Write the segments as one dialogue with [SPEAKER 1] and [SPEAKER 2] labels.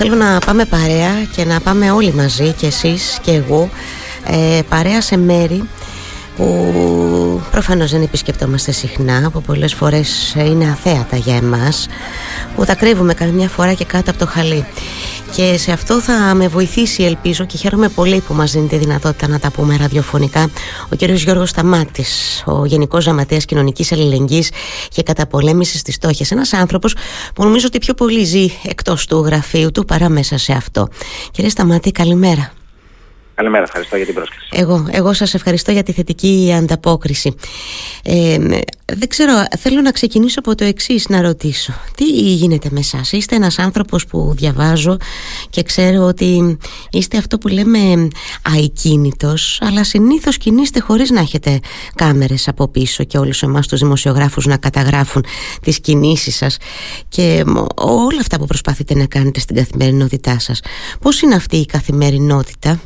[SPEAKER 1] Θέλω να πάμε παρέα και να πάμε όλοι μαζί και εσείς και εγώ ε, παρέα σε μέρη που προφανώς δεν επισκεπτόμαστε συχνά που πολλές φορές είναι αθέατα για εμάς που τα κρύβουμε καμιά φορά και κάτω από το χαλί και σε αυτό θα με βοηθήσει ελπίζω και χαίρομαι πολύ που μας δίνει τη δυνατότητα να τα πούμε ραδιοφωνικά ο κ. Γιώργος Σταμάτης, ο Γενικός Γραμματέας Κοινωνικής Αλληλεγγύης και Καταπολέμησης της Στόχης ένας άνθρωπος που νομίζω ότι πιο πολύ ζει εκτός του γραφείου του παρά μέσα σε αυτό. Κύριε Σταμάτη, καλημέρα.
[SPEAKER 2] Καλημέρα, ευχαριστώ για την πρόσκληση.
[SPEAKER 1] Εγώ, εγώ σας ευχαριστώ για τη θετική ανταπόκριση. Ε, δεν ξέρω, θέλω να ξεκινήσω από το εξής να ρωτήσω. Τι γίνεται με εσάς, είστε ένας άνθρωπος που διαβάζω και ξέρω ότι είστε αυτό που λέμε αικίνητος, αλλά συνήθως κινείστε χωρίς να έχετε κάμερες από πίσω και όλους εμάς τους δημοσιογράφους να καταγράφουν τις κινήσεις σας και όλα αυτά που προσπαθείτε να κάνετε στην καθημερινότητά σας. Πώς είναι αυτή η καθημερινότητα;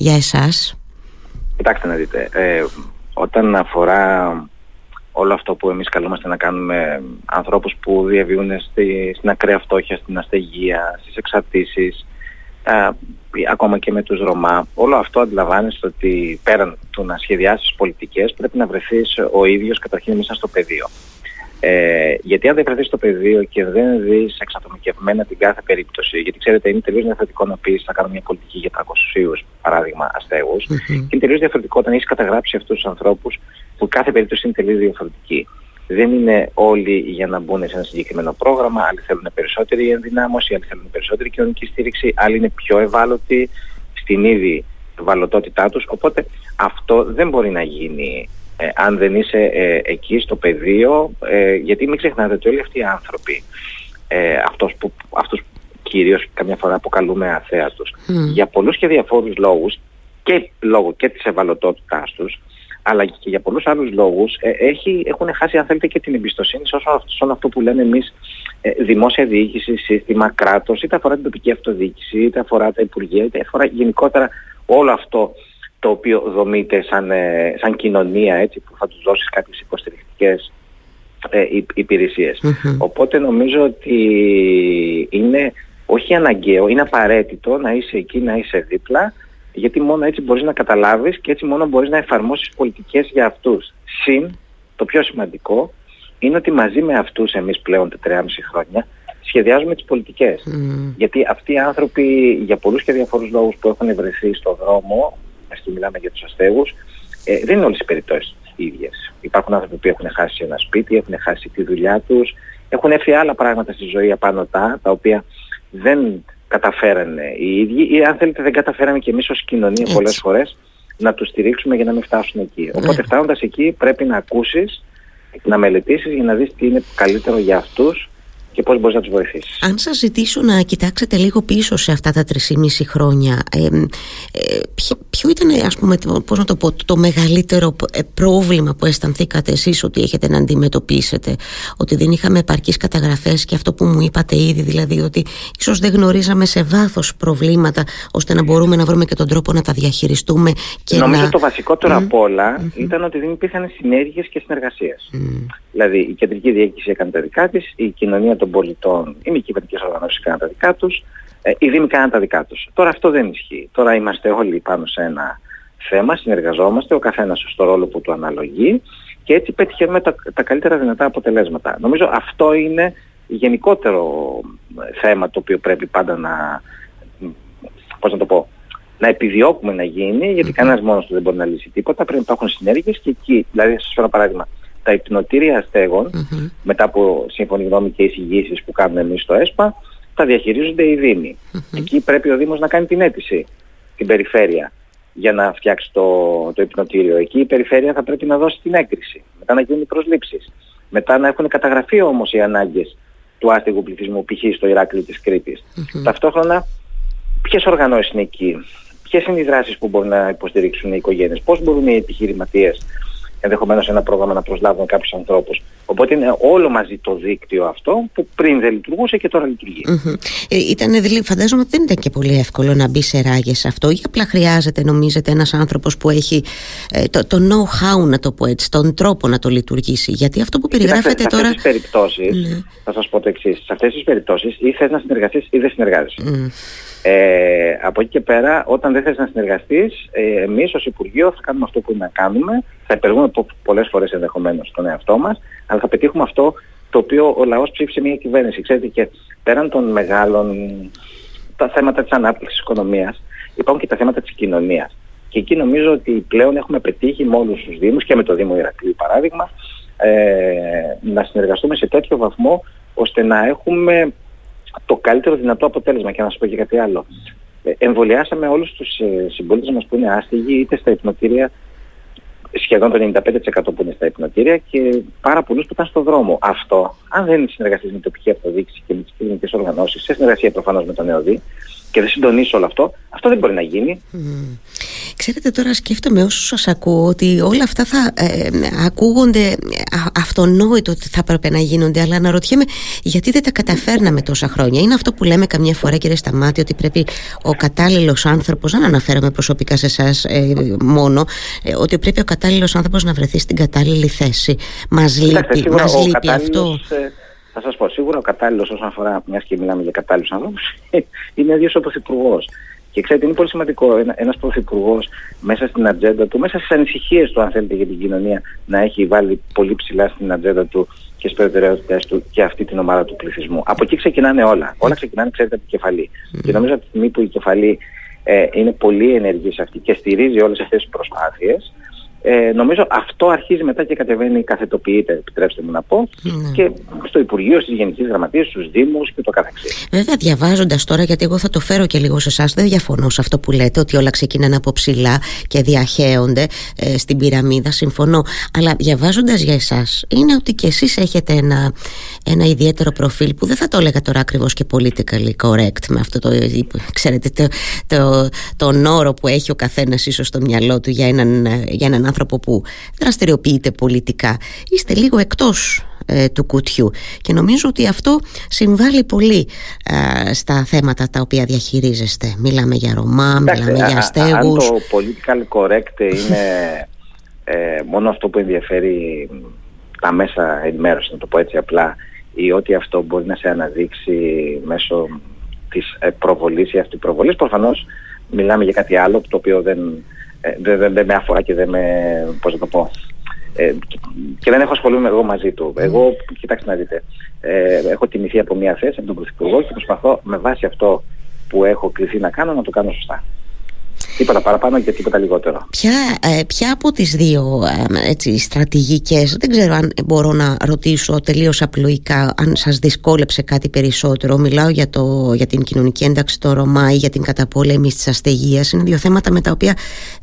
[SPEAKER 1] Για εσάς;
[SPEAKER 2] Κοιτάξτε να δείτε, ε, όταν αφορά όλο αυτό που εμείς καλούμαστε να κάνουμε ανθρώπους που διαβιούν στη, στην ακραία φτώχεια, στην αστεγία, στις εξαρτήσεις, ε, ακόμα και με τους Ρωμά, όλο αυτό αντιλαμβάνεστε ότι πέραν του να σχεδιάσεις πολιτικές πρέπει να βρεθείς ο ίδιος καταρχήν μέσα στο πεδίο. Ε, γιατί αν δεν κρατήσεις το πεδίο και δεν δεις εξατομικευμένα την κάθε περίπτωση, γιατί ξέρετε είναι τελείως διαφορετικό να πεις θα κάνω μια πολιτική για 300 παράδειγμα, αστέγους, mm-hmm. και είναι τελείως διαφορετικό όταν έχεις καταγράψει αυτούς τους ανθρώπους που κάθε περίπτωση είναι τελείως διαφορετική. Δεν είναι όλοι για να μπουν σε ένα συγκεκριμένο πρόγραμμα, άλλοι θέλουν περισσότερη ενδυνάμωση, άλλοι θέλουν περισσότερη κοινωνική στήριξη, άλλοι είναι πιο ευάλωτοι στην ήδη ευαλωτότητά τους. Οπότε αυτό δεν μπορεί να γίνει ε, αν δεν είσαι ε, εκεί στο πεδίο, ε, γιατί μην ξεχνάτε ότι όλοι αυτοί οι άνθρωποι, ε, αυτός που, αυτούς κυρίως καμιά φορά αποκαλούμε αθέατους, για πολλούς και διαφόρους λόγους και λόγω και της ευαλωτότητάς τους, αλλά και για πολλούς άλλους λόγους ε, έχει, έχουν χάσει αν θέλετε και την εμπιστοσύνη σε όσο αυτό που λέμε εμείς δημόσια διοίκηση, σύστημα, κράτος, είτε αφορά την τοπική αυτοδιοίκηση, είτε αφορά τα υπουργεία, είτε αφορά γενικότερα όλο αυτό το οποίο δομείται σαν, ε, σαν κοινωνία έτσι, που θα τους δώσεις κάποιες υποστηρικτικές ε, υπηρεσιες Οπότε νομίζω ότι είναι όχι αναγκαίο, είναι απαραίτητο να είσαι εκεί, να είσαι δίπλα, γιατί μόνο έτσι μπορείς να καταλάβεις και έτσι μόνο μπορείς να εφαρμόσεις πολιτικές για αυτούς. Συν, το πιο σημαντικό, είναι ότι μαζί με αυτούς εμείς πλέον 4,5 χρόνια σχεδιάζουμε τις πολιτικές. Γιατί αυτοί οι άνθρωποι για πολλούς και διαφορούς λόγους που έχουν βρεθεί στον δρόμο και μιλάμε για τους αστέγους, ε, δεν είναι όλες οι περιπτώσεις ίδιες. Υπάρχουν άνθρωποι που έχουν χάσει ένα σπίτι, έχουν χάσει τη δουλειά τους, έχουν έρθει άλλα πράγματα στη ζωή απάνω τα, τα οποία δεν καταφέρανε οι ίδιοι ή αν θέλετε δεν καταφέραμε και εμείς ως κοινωνία Έτσι. πολλές φορές να τους στηρίξουμε για να μην φτάσουν εκεί. Οπότε ναι. φτάνοντας εκεί πρέπει να ακούσεις, να μελετήσεις για να δεις τι είναι καλύτερο για αυτούς και πώς μπορείς να τους βοηθήσεις.
[SPEAKER 1] Αν σας ζητήσω να κοιτάξετε λίγο πίσω σε αυτά τα 3,5 χρόνια, ε, ε, ποιο, ήταν ας πούμε, πώς να το, πω, το μεγαλύτερο ε, πρόβλημα που αισθανθήκατε εσείς ότι έχετε να αντιμετωπίσετε, ότι δεν είχαμε επαρκείς καταγραφές και αυτό που μου είπατε ήδη, δηλαδή ότι ίσως δεν γνωρίζαμε σε βάθος προβλήματα ώστε να μπορούμε να βρούμε και τον τρόπο να τα διαχειριστούμε. Και
[SPEAKER 2] Νομίζω
[SPEAKER 1] να...
[SPEAKER 2] το βασικότερο mm. απ' όλα mm-hmm. ήταν ότι δεν υπήρχαν συνέργειες και συνεργασίες. Mm. Δηλαδή η κεντρική διοίκηση έκανε τα δικά της, η κοινωνία των πολιτών, οι μη κυβερνητικές οργανώσεις έκαναν τα δικά τους, ε, οι Δήμοι κάναν τα δικά τους. Τώρα αυτό δεν ισχύει. Τώρα είμαστε όλοι πάνω σε ένα θέμα, συνεργαζόμαστε, ο καθένας στο ρόλο που του αναλογεί και έτσι πετυχαίνουμε τα, τα καλύτερα δυνατά αποτελέσματα. Νομίζω αυτό είναι γενικότερο θέμα το οποίο πρέπει πάντα να, πώς να το πω, να επιδιώκουμε να γίνει, γιατί κανένας μόνος του δεν μπορεί να λύσει τίποτα, πρέπει να υπάρχουν συνέργειες και εκεί, δηλαδή σας φέρω παράδειγμα, τα υπνοτήρια μετά από σύμφωνη γνώμη και εισηγήσεις που κάνουμε εμείς στο ΕΣΠΑ, τα διαχειρίζονται οι Δήμοι. Εκεί πρέπει ο Δήμος να κάνει την αίτηση, την περιφέρεια, για να φτιάξει το, το υπνοτήριο. Εκεί η περιφέρεια θα πρέπει να δώσει την έγκριση, μετά να γίνουν οι προσλήψεις, μετά να έχουν καταγραφεί όμως οι ανάγκες του άστιγου πληθυσμού, π.χ. στο Ηράκλειο της Κρήτης. Ταυτόχρονα, ποιες οργανώσεις είναι εκεί, ποιες είναι οι δράσεις που μπορούν να υποστηρίξουν οι οικογένειες, πώς μπορούν οι επιχειρηματίες ενδεχομένως ένα πρόγραμμα να προσλάβουν κάποιους ανθρώπους. Οπότε είναι όλο μαζί το δίκτυο αυτό που πριν δεν λειτουργούσε και τώρα λειτουργεί.
[SPEAKER 1] Ε, ήταν, φαντάζομαι ότι δεν ήταν και πολύ εύκολο να μπει σε ράγες σε αυτό ή απλά χρειάζεται νομίζετε ένας άνθρωπος που έχει ε, το, το know-how να το πω έτσι, τον τρόπο να το λειτουργήσει. Γιατί αυτό που περιγράφεται τώρα... Σε
[SPEAKER 2] αυτές τις περιπτώσεις, ναι. θα σας πω το εξής, σε αυτές τις περιπτώσεις ή θες να συνεργαστείς ή δεν συνεργάζεσαι. Mm. Ε, από εκεί και πέρα, όταν δεν θες να συνεργαστείς, ε, εμείς ως Υπουργείο θα κάνουμε αυτό που είναι να κάνουμε, θα υπεργούμε πολλές φορές ενδεχομένως τον εαυτό μας, αλλά θα πετύχουμε αυτό το οποίο ο λαός ψήφισε μια κυβέρνηση. Ξέρετε και πέραν των μεγάλων, τα θέματα της ανάπτυξης της οικονομίας, υπάρχουν και τα θέματα της κοινωνίας. Και εκεί νομίζω ότι πλέον έχουμε πετύχει με όλους τους Δήμους και με το Δήμο Ηρακλείου παράδειγμα, ε, να συνεργαστούμε σε τέτοιο βαθμό ώστε να έχουμε το καλύτερο δυνατό αποτέλεσμα. Και να σας πω και κάτι άλλο. Ε, εμβολιάσαμε όλους τους ε, συμπολίτες μας που είναι άστιγοι είτε στα υπνοτήρια σχεδόν το 95% που είναι στα υπνοτήρια και πάρα πολλούς που ήταν στο δρόμο. Αυτό, αν δεν συνεργαστείς με την τοπική αυτοδίκηση και με τις κοινωνικές οργανώσεις, σε συνεργασία προφανώς με τον ΕΟΔΗ και δεν συντονίσει όλο αυτό, αυτό δεν μπορεί να γίνει.
[SPEAKER 1] Ξέρετε τώρα σκέφτομαι όσο σας ακούω ότι όλα αυτά θα ε, ακούγονται αυτονόητο ότι θα έπρεπε να γίνονται αλλά αναρωτιέμαι γιατί δεν τα καταφέρναμε τόσα χρόνια. Είναι αυτό που λέμε καμιά φορά κύριε Σταμάτη ότι πρέπει ο κατάλληλος άνθρωπος, δεν αναφέρομαι προσωπικά σε εσάς ε, μόνο, ε, ότι πρέπει ο κατάλληλος άνθρωπος να βρεθεί στην κατάλληλη θέση. Μας λείπει, μας λείπει αυτό.
[SPEAKER 2] Ε, θα σας πω, σίγουρα ο κατάλληλος όσον αφορά, μιας και μιλάμε για κατάλληλους ανθρώπους, είναι ο ίδιος ο Πρωθυπουργός. Και ξέρετε, είναι πολύ σημαντικό ένα, ένας Πρωθυπουργός μέσα στην ατζέντα του, μέσα στις ανησυχίες του, αν θέλετε, για την κοινωνία, να έχει βάλει πολύ ψηλά στην ατζέντα του και στις προτεραιότητες του και αυτή την ομάδα του πληθυσμού. Από εκεί ξεκινάνε όλα. Όλα ξεκινάνε, ξέρετε, από την κεφαλή. Και νομίζω από τη στιγμή που η κεφαλή ε, είναι πολύ ενεργής σε αυτή και στηρίζει όλες αυτές τις προσπάθειες, ε, νομίζω αυτό αρχίζει μετά και κατεβαίνει, καθετοποιείται, επιτρέψτε μου να πω, ναι. και στο Υπουργείο, στις Γενικές Γραμματείες, στους Δήμους και το καθεξής.
[SPEAKER 1] Βέβαια, διαβάζοντας τώρα, γιατί εγώ θα το φέρω και λίγο σε εσάς, δεν διαφωνώ σε αυτό που λέτε, ότι όλα ξεκινάνε από ψηλά και διαχέονται ε, στην πυραμίδα, συμφωνώ. Αλλά διαβάζοντας για εσάς, είναι ότι και εσείς έχετε ένα, ένα ιδιαίτερο προφίλ που δεν θα το έλεγα τώρα ακριβώς και politically correct με αυτό το, ξέρετε, το, το, τον όρο που έχει ο καθένας ίσως στο μυαλό του για έναν, για έναν άνθρωπο που δραστηριοποιείται πολιτικά. Είστε λίγο εκτός ε, του κουτιού. Και νομίζω ότι αυτό συμβάλλει πολύ ε, στα θέματα τα οποία διαχειρίζεστε. Μιλάμε για Ρωμά, μιλάμε για αστέγους
[SPEAKER 2] αν το political correct είναι ε, μόνο αυτό που ενδιαφέρει τα μέσα ενημέρωσης να το πω έτσι απλά ή ότι αυτό μπορεί να σε αναδείξει μέσω της προβολής ή αυτοπροβολής. Προφανώς μιλάμε για κάτι άλλο το οποίο δεν ε, δεν, δεν, με αφορά και δεν με, πώς να το πω, ε, και δεν έχω ασχολούμαι εγώ μαζί του. Εγώ, κοιτάξτε να δείτε, ε, έχω τιμηθεί από μια θέση από τον Πρωθυπουργό και προσπαθώ με βάση αυτό που έχω κληθεί να κάνω να το κάνω σωστά. Τίποτα παραπάνω και τίποτα λιγότερο.
[SPEAKER 1] Ποια, ε, ποια από τις δύο ε, έτσι, στρατηγικές, δεν ξέρω αν μπορώ να ρωτήσω τελείως απλοϊκά, αν σας δυσκόλεψε κάτι περισσότερο. Μιλάω για, το, για την κοινωνική ένταξη το Ρωμά ή για την καταπόλεμη της αστεγίας. Είναι δύο θέματα με τα οποία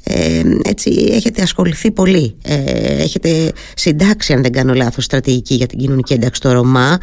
[SPEAKER 1] ε, έτσι, έχετε ασχοληθεί πολύ. Ε, έχετε συντάξει, αν δεν κάνω λάθος, στρατηγική για την κοινωνική ένταξη το Ρωμά.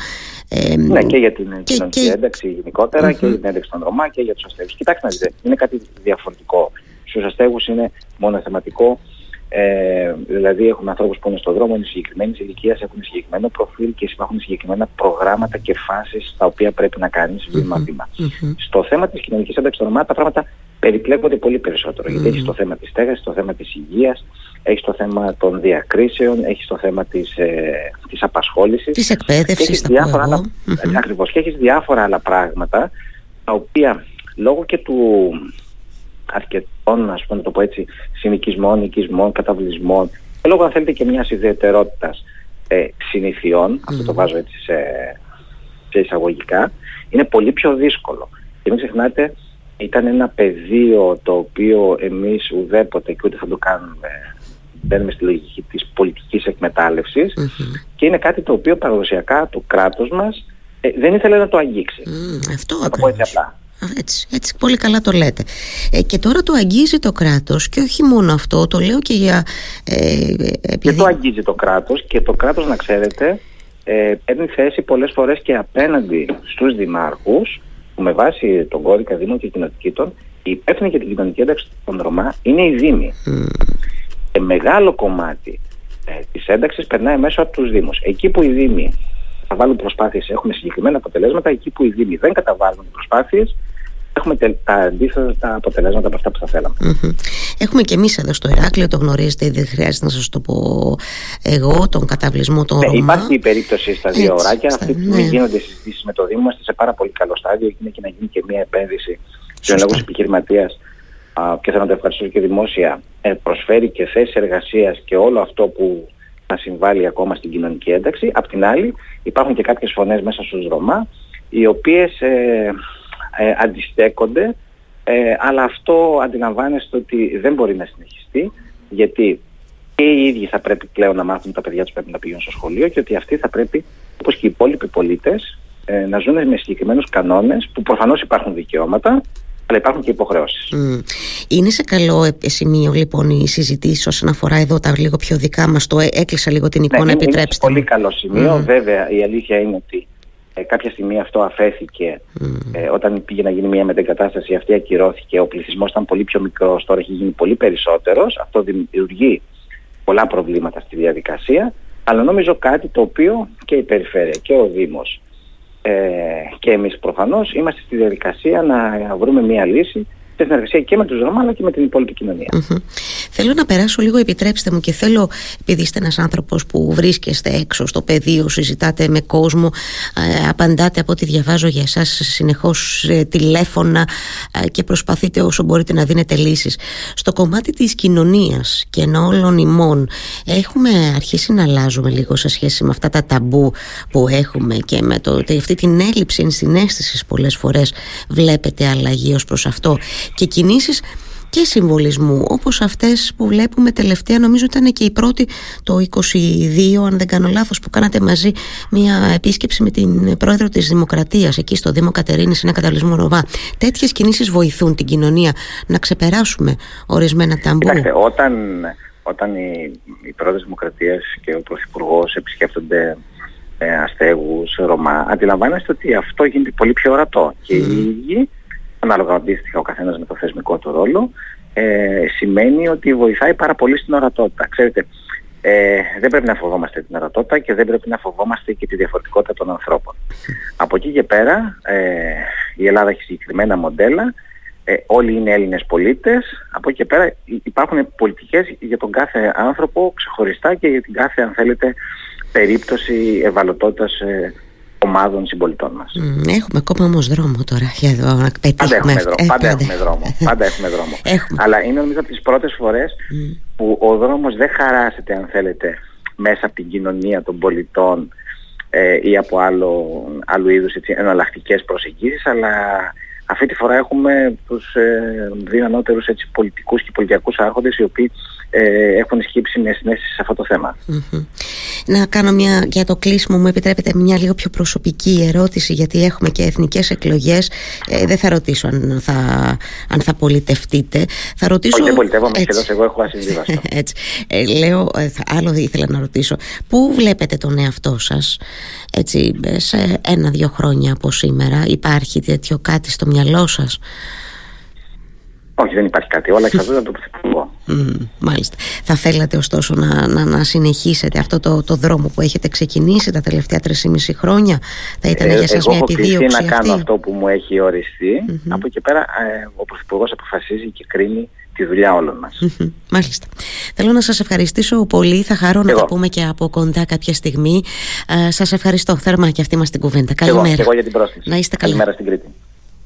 [SPEAKER 2] Ε, ναι, και για την και, κοινωνική και... ένταξη γενικότερα και για την ένταξη των Ρωμά και για τους αστέγους. Κοιτάξτε να δείτε, είναι κάτι διαφορετικό. Στους αστέγους είναι μόνο θεματικό, ε, δηλαδή έχουμε ανθρώπους που είναι στον δρόμο, είναι συγκεκριμένης ηλικίας, έχουν συγκεκριμένο προφίλ και υπάρχουν συγκεκριμένα προγράμματα και φάσεις τα οποία πρέπει να κάνεις βήμα-βήμα. Στο θέμα της κοινωνικής ένταξης των Ρωμά τα πράγματα περιπλέκονται πολύ περισσότερο. Γιατί έχεις το θέμα της στέγασης, το θέμα της υγείας, έχεις το θέμα των διακρίσεων, έχεις το θέμα της, ε, της απασχόλησης.
[SPEAKER 1] Της εκπαίδευσης,
[SPEAKER 2] θα διάφορα άλλα, Ακριβώς. Και έχεις διάφορα άλλα πράγματα, τα οποία λόγω και του αρκετών, ας πούμε, το πω έτσι, συνοικισμών, οικισμών, καταβλισμών, και λόγω αν θέλετε και μιας ιδιαιτερότητας ε, συνηθιών, αυτό το βάζω έτσι σε, σε εισαγωγικά, είναι πολύ πιο δύσκολο. Και μην ξεχνάτε ήταν ένα πεδίο το οποίο εμείς ουδέποτε και ούτε θα το κάνουμε μπαίνουμε στη λογική της πολιτικής και είναι κάτι το οποίο παραδοσιακά το κράτος μας ε, δεν ήθελε να το αγγίξει.
[SPEAKER 1] Mm, αυτό να το πω έτσι απλά. Έτσι, έτσι πολύ καλά το λέτε ε, και τώρα το αγγίζει το κράτος και όχι μόνο αυτό το λέω και για ε,
[SPEAKER 2] επειδή... και το αγγίζει το κράτος και το κράτος να ξέρετε ε, παίρνει θέση πολλές φορές και απέναντι στους δημάρχους που με βάση τον κώδικα Δήμων και Κοινοτήτων η υπεύθυνη για την κοινωνική ένταξη των Ρωμά είναι η Δήμη. Mm. μεγάλο κομμάτι ε, της ένταξης περνάει μέσω από τους Δήμους. Εκεί που οι Δήμοι θα βάλουν προσπάθειες, έχουμε συγκεκριμένα αποτελέσματα, εκεί που οι Δήμοι δεν καταβάλουν προσπάθειες, έχουμε τα αντίθετα αποτελέσματα από αυτά που θα θέλαμε.
[SPEAKER 1] Έχουμε και εμείς εδώ στο Ηράκλειο, το γνωρίζετε, δεν χρειάζεται να σας το πω εγώ, τον καταβλισμό των ναι, Ρωμά.
[SPEAKER 2] Υπάρχει η περίπτωση στα δύο Έτσι, ωράκια. Αυτή τη στιγμή ναι. γίνονται συζητήσεις με το Δήμο. Είμαστε σε πάρα πολύ καλό στάδιο. Είναι και να γίνει και μια επένδυση του ενεργούς επιχειρηματίας. Και θέλω να το ευχαριστήσω και δημόσια. Ε, προσφέρει και θέσεις εργασίας και όλο αυτό που θα συμβάλλει ακόμα στην κοινωνική ένταξη. Απ' την άλλη, υπάρχουν και κάποιες φωνές μέσα στους Ρωμά, οι οποίες ε, ε, αντιστέκονται, ε, αλλά αυτό αντιλαμβάνεστε ότι δεν μπορεί να συνεχιστεί, γιατί και οι ίδιοι θα πρέπει πλέον να μάθουν τα παιδιά τους πρέπει να πηγαίνουν στο σχολείο και ότι αυτοί θα πρέπει, όπως και οι υπόλοιποι πολίτες, ε, να ζουν με συγκεκριμένους κανόνες που προφανώς υπάρχουν δικαιώματα, αλλά υπάρχουν και υποχρεώσεις.
[SPEAKER 1] Είναι σε καλό σημείο λοιπόν η συζητήση όσον αφορά εδώ τα λίγο πιο δικά μας, το έκλεισα λίγο την εικόνα,
[SPEAKER 2] ναι,
[SPEAKER 1] επιτρέψτε.
[SPEAKER 2] Είναι σε πολύ καλό σημείο, βέβαια η αλήθεια είναι ότι ε, κάποια στιγμή αυτό αφέθηκε ε, όταν πήγε να γίνει μια μετεγκατάσταση αυτή ακυρώθηκε ο πληθυσμός ήταν πολύ πιο μικρός τώρα έχει γίνει πολύ περισσότερος. Αυτό δημιουργεί πολλά προβλήματα στη διαδικασία αλλά νομίζω κάτι το οποίο και η Περιφέρεια και ο Δήμος ε, και εμείς προφανώς είμαστε στη διαδικασία να βρούμε μια λύση σε συνεργασία και με τους Ρωμά αλλά και με την υπόλοιπη
[SPEAKER 1] Θέλω να περάσω λίγο, επιτρέψτε μου και θέλω, επειδή είστε ένας άνθρωπος που βρίσκεστε έξω στο πεδίο, συζητάτε με κόσμο, ε, απαντάτε από ό,τι διαβάζω για εσάς συνεχώς ε, τηλέφωνα ε, και προσπαθείτε όσο μπορείτε να δίνετε λύσεις. Στο κομμάτι της κοινωνίας και εν όλων ημών έχουμε αρχίσει να αλλάζουμε λίγο σε σχέση με αυτά τα ταμπού που έχουμε και με το, αυτή την έλλειψη ενσυναίσθησης πολλές φορές. Βλέπετε αλλαγή ως προς αυτό και κινήσεις και συμβολισμού όπως αυτές που βλέπουμε τελευταία νομίζω ήταν και η πρώτη το 22 αν δεν κάνω λάθος που κάνατε μαζί μια επίσκεψη με την πρόεδρο της Δημοκρατίας εκεί στο Δήμο Κατερίνης ένα καταλυσμό Ροβά. Τέτοιες κινήσεις βοηθούν την κοινωνία να ξεπεράσουμε ορισμένα ταμπού;
[SPEAKER 2] Κοιτάξτε, όταν, όταν η, η πρόεδρος της Δημοκρατίας και ο Πρωθυπουργός επισκέπτονται ε, αστέγους, Ρωμά αντιλαμβάνεστε ότι αυτό γίνεται πολύ πιο ορατό. Και οι ίδιοι ανάλογα αντίστοιχα ο καθένας με το θεσμικό του ρόλο, ε, σημαίνει ότι βοηθάει πάρα πολύ στην ορατότητα. Ξέρετε, ε, δεν πρέπει να φοβόμαστε την ορατότητα και δεν πρέπει να φοβόμαστε και τη διαφορετικότητα των ανθρώπων. Από εκεί και πέρα, ε, η Ελλάδα έχει συγκεκριμένα μοντέλα, ε, όλοι είναι Έλληνες πολίτες, από εκεί και πέρα υπάρχουν πολιτικές για τον κάθε άνθρωπο ξεχωριστά και για την κάθε, αν θέλετε, περίπτωση ευαλωτότητας ε, ομάδων συμπολιτών μας.
[SPEAKER 1] έχουμε ακόμα όμως δρόμο τώρα για εδώ να
[SPEAKER 2] πετύχουμε. Πάντα έχουμε, δρόμο, ε, πάντα έχουμε δρόμο. πάντα έχουμε δρόμο. Αλλά είναι νομίζω από τις πρώτες φορές που ο δρόμος δεν χαράσεται αν θέλετε μέσα από την κοινωνία των πολιτών ε, ή από άλλο, άλλου είδους έτσι, εναλλακτικές προσεγγίσεις αλλά αυτή τη φορά έχουμε τους ε, δύο ανώτερους έτσι, πολιτικούς και πολιτιακούς άρχοντες οι οποίοι ε, έχουν σκύψει μια συνέστηση σε αυτό το θεμα
[SPEAKER 1] Να κάνω μια, για το κλείσιμο μου επιτρέπετε μια λίγο πιο προσωπική ερώτηση γιατί έχουμε και εθνικές εκλογές. Ε, δεν θα ρωτήσω αν θα, αν θα πολιτευτείτε. Θα ρωτήσω... Όχι
[SPEAKER 2] δεν πολιτεύομαι σχεδόν εγώ έχω ασυμβίβαστο.
[SPEAKER 1] Έτσι. Ε, λέω, ε, άλλο ήθελα να ρωτήσω. Πού βλέπετε τον εαυτό σας έτσι σε ένα-δυο χρόνια από σήμερα υπάρχει τέτοιο κάτι στο μυαλό σας
[SPEAKER 2] όχι, δεν υπάρχει κάτι. Όλα εξαρτώνται από το Πρωθυπουργό.
[SPEAKER 1] Mm, μάλιστα. Θα θέλατε ωστόσο να, να, να συνεχίσετε αυτό το, το δρόμο που έχετε ξεκινήσει τα τελευταία 3,5 χρόνια; Θα ήταν ε, για σας μια επιδίωξη
[SPEAKER 2] αυτή. να κάνω αυτό που μου έχει Από εκεί πέρα ε, ο Πρωθυπουργός αποφασίζει και κρίνει τη δουλειά όλων μας.
[SPEAKER 1] Μάλιστα. Θέλω να σας ευχαριστήσω πολύ. Θα χαρώ να τα πούμε και από κοντά κάποια στιγμή. Ε, σας ευχαριστώ θερμά και αυτή μας την κουβέντα. Καλημέρα.
[SPEAKER 2] Εγώ, εγώ για την πρόσκληση.
[SPEAKER 1] Να είστε καλά.
[SPEAKER 2] Καλημέρα στην Κρήτη.